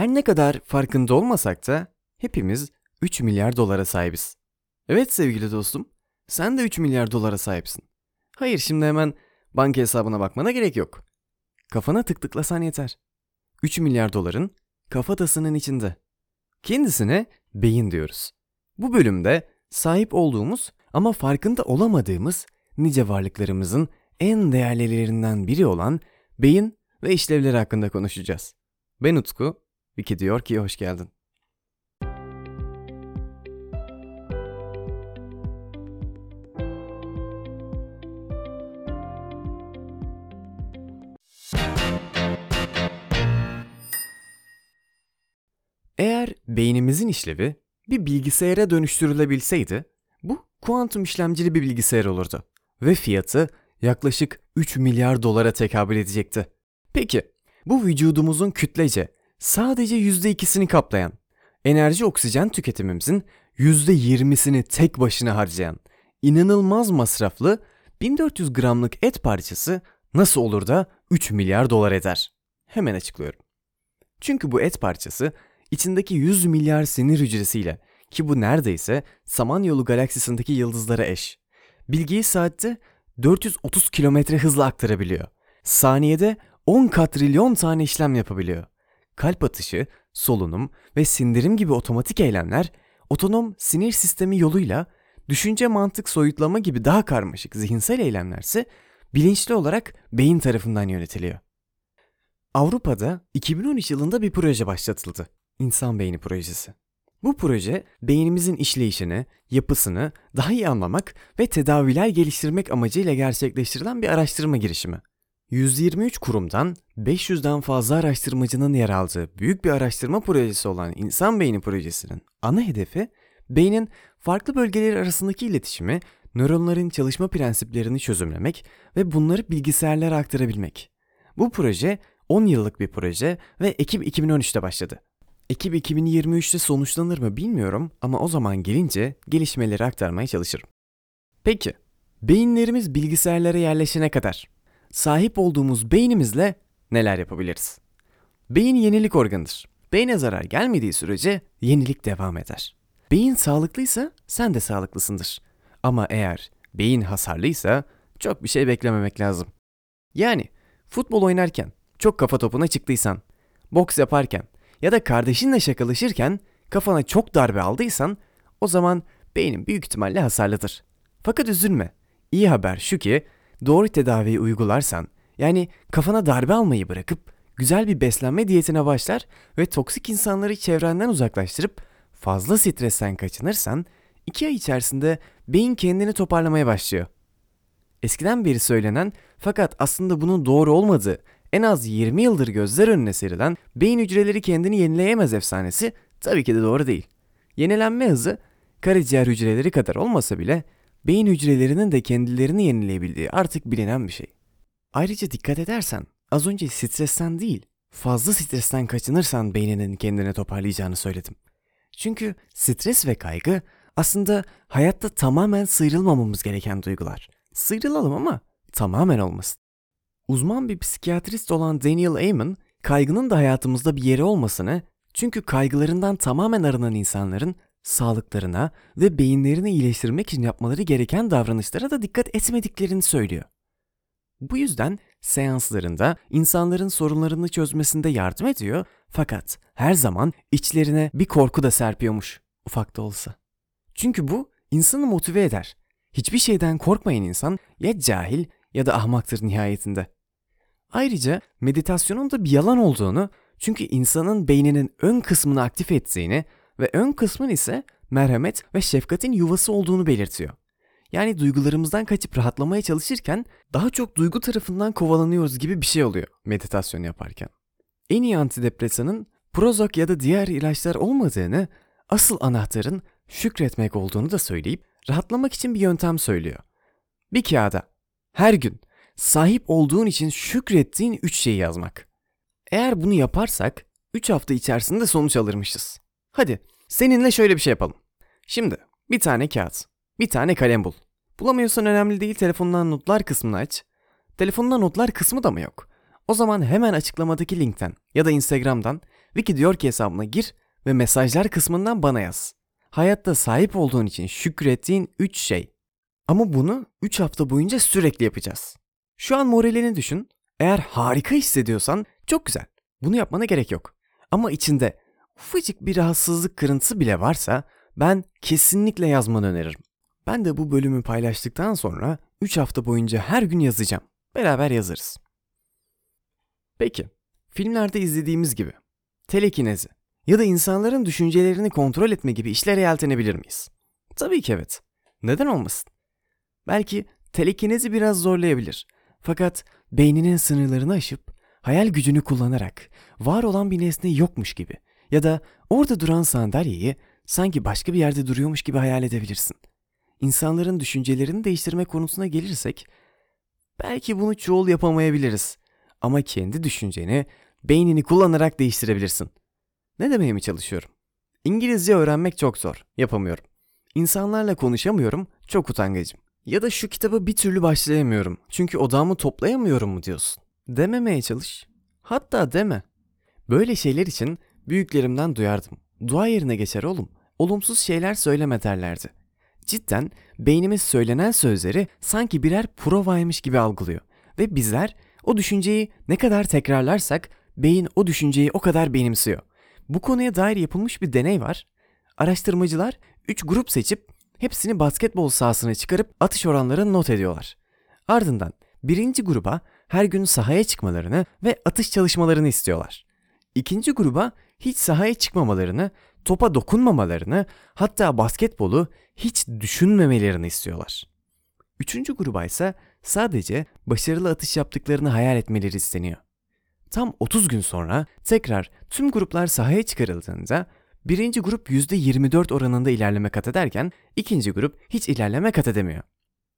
Her ne kadar farkında olmasak da hepimiz 3 milyar dolara sahibiz. Evet sevgili dostum, sen de 3 milyar dolara sahipsin. Hayır şimdi hemen banka hesabına bakmana gerek yok. Kafana tık tıklasan yeter. 3 milyar doların kafatasının içinde. Kendisine beyin diyoruz. Bu bölümde sahip olduğumuz ama farkında olamadığımız nice varlıklarımızın en değerlilerinden biri olan beyin ve işlevleri hakkında konuşacağız. Ben Utku, Wiki diyor ki hoş geldin. Eğer beynimizin işlevi bir bilgisayara dönüştürülebilseydi, bu kuantum işlemcili bir bilgisayar olurdu ve fiyatı yaklaşık 3 milyar dolara tekabül edecekti. Peki, bu vücudumuzun kütlece sadece %2'sini kaplayan, enerji oksijen tüketimimizin %20'sini tek başına harcayan, inanılmaz masraflı 1400 gramlık et parçası nasıl olur da 3 milyar dolar eder? Hemen açıklıyorum. Çünkü bu et parçası içindeki 100 milyar sinir hücresiyle ki bu neredeyse Samanyolu galaksisindeki yıldızlara eş. Bilgiyi saatte 430 kilometre hızla aktarabiliyor. Saniyede 10 katrilyon tane işlem yapabiliyor. Kalp atışı, solunum ve sindirim gibi otomatik eylemler otonom sinir sistemi yoluyla düşünce mantık soyutlama gibi daha karmaşık zihinsel eylemlerse bilinçli olarak beyin tarafından yönetiliyor. Avrupa'da 2013 yılında bir proje başlatıldı. İnsan Beyni Projesi. Bu proje beynimizin işleyişini, yapısını daha iyi anlamak ve tedaviler geliştirmek amacıyla gerçekleştirilen bir araştırma girişimi. 123 kurumdan 500'den fazla araştırmacının yer aldığı büyük bir araştırma projesi olan İnsan Beyni Projesi'nin ana hedefi beynin farklı bölgeleri arasındaki iletişimi, nöronların çalışma prensiplerini çözümlemek ve bunları bilgisayarlara aktarabilmek. Bu proje 10 yıllık bir proje ve ekip 2013'te başladı. Ekip 2023'te sonuçlanır mı bilmiyorum ama o zaman gelince gelişmeleri aktarmaya çalışırım. Peki, beyinlerimiz bilgisayarlara yerleşene kadar sahip olduğumuz beynimizle neler yapabiliriz? Beyin yenilik organıdır. Beyne zarar gelmediği sürece yenilik devam eder. Beyin sağlıklıysa sen de sağlıklısındır. Ama eğer beyin hasarlıysa çok bir şey beklememek lazım. Yani futbol oynarken çok kafa topuna çıktıysan, boks yaparken ya da kardeşinle şakalaşırken kafana çok darbe aldıysan o zaman beynin büyük ihtimalle hasarlıdır. Fakat üzülme. İyi haber şu ki doğru tedaviyi uygularsan yani kafana darbe almayı bırakıp güzel bir beslenme diyetine başlar ve toksik insanları çevrenden uzaklaştırıp fazla stresten kaçınırsan 2 ay içerisinde beyin kendini toparlamaya başlıyor. Eskiden beri söylenen fakat aslında bunun doğru olmadığı en az 20 yıldır gözler önüne serilen beyin hücreleri kendini yenileyemez efsanesi tabii ki de doğru değil. Yenilenme hızı karaciğer hücreleri kadar olmasa bile beyin hücrelerinin de kendilerini yenileyebildiği artık bilinen bir şey. Ayrıca dikkat edersen az önce stresten değil fazla stresten kaçınırsan beyninin kendini toparlayacağını söyledim. Çünkü stres ve kaygı aslında hayatta tamamen sıyrılmamamız gereken duygular. Sıyrılalım ama tamamen olmasın. Uzman bir psikiyatrist olan Daniel Amen, kaygının da hayatımızda bir yeri olmasını, çünkü kaygılarından tamamen arınan insanların sağlıklarına ve beyinlerini iyileştirmek için yapmaları gereken davranışlara da dikkat etmediklerini söylüyor. Bu yüzden seanslarında insanların sorunlarını çözmesinde yardım ediyor fakat her zaman içlerine bir korku da serpiyormuş ufak da olsa. Çünkü bu insanı motive eder. Hiçbir şeyden korkmayan insan ya cahil ya da ahmaktır nihayetinde. Ayrıca meditasyonun da bir yalan olduğunu çünkü insanın beyninin ön kısmını aktif ettiğini ve ön kısmın ise merhamet ve şefkatin yuvası olduğunu belirtiyor. Yani duygularımızdan kaçıp rahatlamaya çalışırken daha çok duygu tarafından kovalanıyoruz gibi bir şey oluyor meditasyon yaparken. En iyi antidepresanın Prozac ya da diğer ilaçlar olmadığını, asıl anahtarın şükretmek olduğunu da söyleyip rahatlamak için bir yöntem söylüyor. Bir kağıda her gün sahip olduğun için şükrettiğin 3 şeyi yazmak. Eğer bunu yaparsak 3 hafta içerisinde sonuç alırmışız. Hadi seninle şöyle bir şey yapalım. Şimdi bir tane kağıt, bir tane kalem bul. Bulamıyorsan önemli değil telefondan notlar kısmını aç. Telefonda notlar kısmı da mı yok? O zaman hemen açıklamadaki linkten ya da Instagram'dan Wiki diyor ki hesabına gir ve mesajlar kısmından bana yaz. Hayatta sahip olduğun için şükrettiğin 3 şey. Ama bunu 3 hafta boyunca sürekli yapacağız. Şu an moralini düşün. Eğer harika hissediyorsan çok güzel. Bunu yapmana gerek yok. Ama içinde ufacık bir rahatsızlık kırıntısı bile varsa ben kesinlikle yazmanı öneririm. Ben de bu bölümü paylaştıktan sonra 3 hafta boyunca her gün yazacağım. Beraber yazarız. Peki, filmlerde izlediğimiz gibi telekinezi ya da insanların düşüncelerini kontrol etme gibi işlere yeltenebilir miyiz? Tabii ki evet. Neden olmasın? Belki telekinezi biraz zorlayabilir. Fakat beyninin sınırlarını aşıp hayal gücünü kullanarak var olan bir nesne yokmuş gibi ya da orada duran sandalyeyi sanki başka bir yerde duruyormuş gibi hayal edebilirsin. İnsanların düşüncelerini değiştirme konusuna gelirsek belki bunu çoğul yapamayabiliriz ama kendi düşünceni beynini kullanarak değiştirebilirsin. Ne demeye mi çalışıyorum? İngilizce öğrenmek çok zor, yapamıyorum. İnsanlarla konuşamıyorum, çok utangacım. Ya da şu kitaba bir türlü başlayamıyorum çünkü odamı toplayamıyorum mu diyorsun? Dememeye çalış. Hatta deme. Böyle şeyler için büyüklerimden duyardım. Dua yerine geçer oğlum. Olumsuz şeyler söyleme derlerdi. Cidden beynimiz söylenen sözleri sanki birer provaymış gibi algılıyor. Ve bizler o düşünceyi ne kadar tekrarlarsak beyin o düşünceyi o kadar benimsiyor. Bu konuya dair yapılmış bir deney var. Araştırmacılar 3 grup seçip hepsini basketbol sahasına çıkarıp atış oranlarını not ediyorlar. Ardından birinci gruba her gün sahaya çıkmalarını ve atış çalışmalarını istiyorlar. İkinci gruba hiç sahaya çıkmamalarını, topa dokunmamalarını, hatta basketbolu hiç düşünmemelerini istiyorlar. Üçüncü gruba ise sadece başarılı atış yaptıklarını hayal etmeleri isteniyor. Tam 30 gün sonra tekrar tüm gruplar sahaya çıkarıldığında birinci grup %24 oranında ilerleme kat ederken ikinci grup hiç ilerleme kat edemiyor.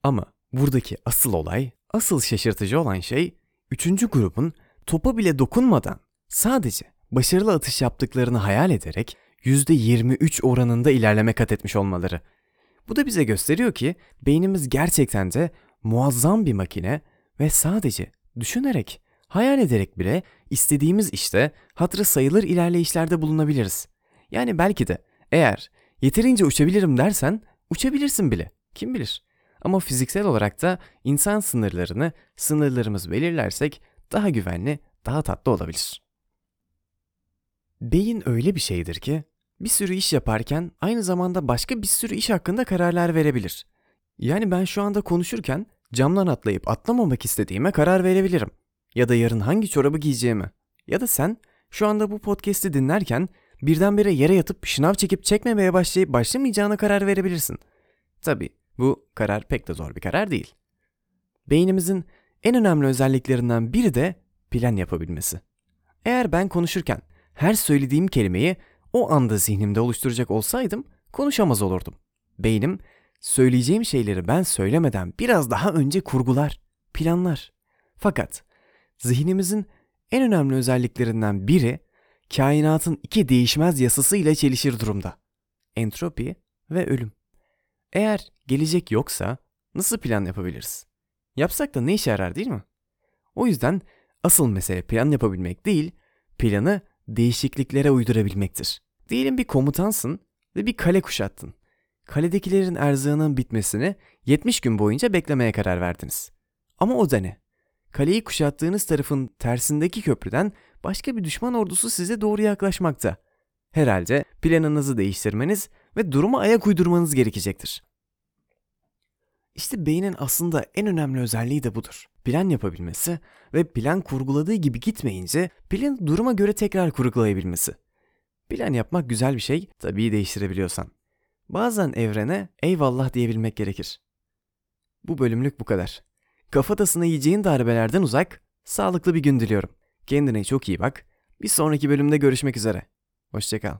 Ama buradaki asıl olay, asıl şaşırtıcı olan şey üçüncü grubun topa bile dokunmadan sadece başarılı atış yaptıklarını hayal ederek %23 oranında ilerleme kat etmiş olmaları. Bu da bize gösteriyor ki beynimiz gerçekten de muazzam bir makine ve sadece düşünerek, hayal ederek bile istediğimiz işte hatırı sayılır ilerleyişlerde bulunabiliriz. Yani belki de eğer yeterince uçabilirim dersen uçabilirsin bile. Kim bilir? Ama fiziksel olarak da insan sınırlarını sınırlarımız belirlersek daha güvenli, daha tatlı olabilir. Beyin öyle bir şeydir ki bir sürü iş yaparken aynı zamanda başka bir sürü iş hakkında kararlar verebilir. Yani ben şu anda konuşurken camdan atlayıp atlamamak istediğime karar verebilirim. Ya da yarın hangi çorabı giyeceğimi. Ya da sen şu anda bu podcast'i dinlerken birdenbire yere yatıp şınav çekip çekmemeye başlayıp başlamayacağına karar verebilirsin. Tabi bu karar pek de zor bir karar değil. Beynimizin en önemli özelliklerinden biri de plan yapabilmesi. Eğer ben konuşurken her söylediğim kelimeyi o anda zihnimde oluşturacak olsaydım konuşamaz olurdum. Beynim söyleyeceğim şeyleri ben söylemeden biraz daha önce kurgular, planlar. Fakat zihnimizin en önemli özelliklerinden biri kainatın iki değişmez yasası ile çelişir durumda. Entropi ve ölüm. Eğer gelecek yoksa nasıl plan yapabiliriz? Yapsak da ne işe yarar değil mi? O yüzden asıl mesele plan yapabilmek değil, planı değişikliklere uydurabilmektir. Diyelim bir komutansın ve bir kale kuşattın. Kaledekilerin erzağının bitmesini 70 gün boyunca beklemeye karar verdiniz. Ama o da ne? Kaleyi kuşattığınız tarafın tersindeki köprüden başka bir düşman ordusu size doğru yaklaşmakta. Herhalde planınızı değiştirmeniz ve duruma ayak uydurmanız gerekecektir. İşte beynin aslında en önemli özelliği de budur. Plan yapabilmesi ve plan kurguladığı gibi gitmeyince plan duruma göre tekrar kurgulayabilmesi. Plan yapmak güzel bir şey, tabii değiştirebiliyorsan. Bazen evrene eyvallah diyebilmek gerekir. Bu bölümlük bu kadar. Kafatasına yiyeceğin darbelerden uzak, sağlıklı bir gün diliyorum. Kendine çok iyi bak. Bir sonraki bölümde görüşmek üzere. Hoşçakal.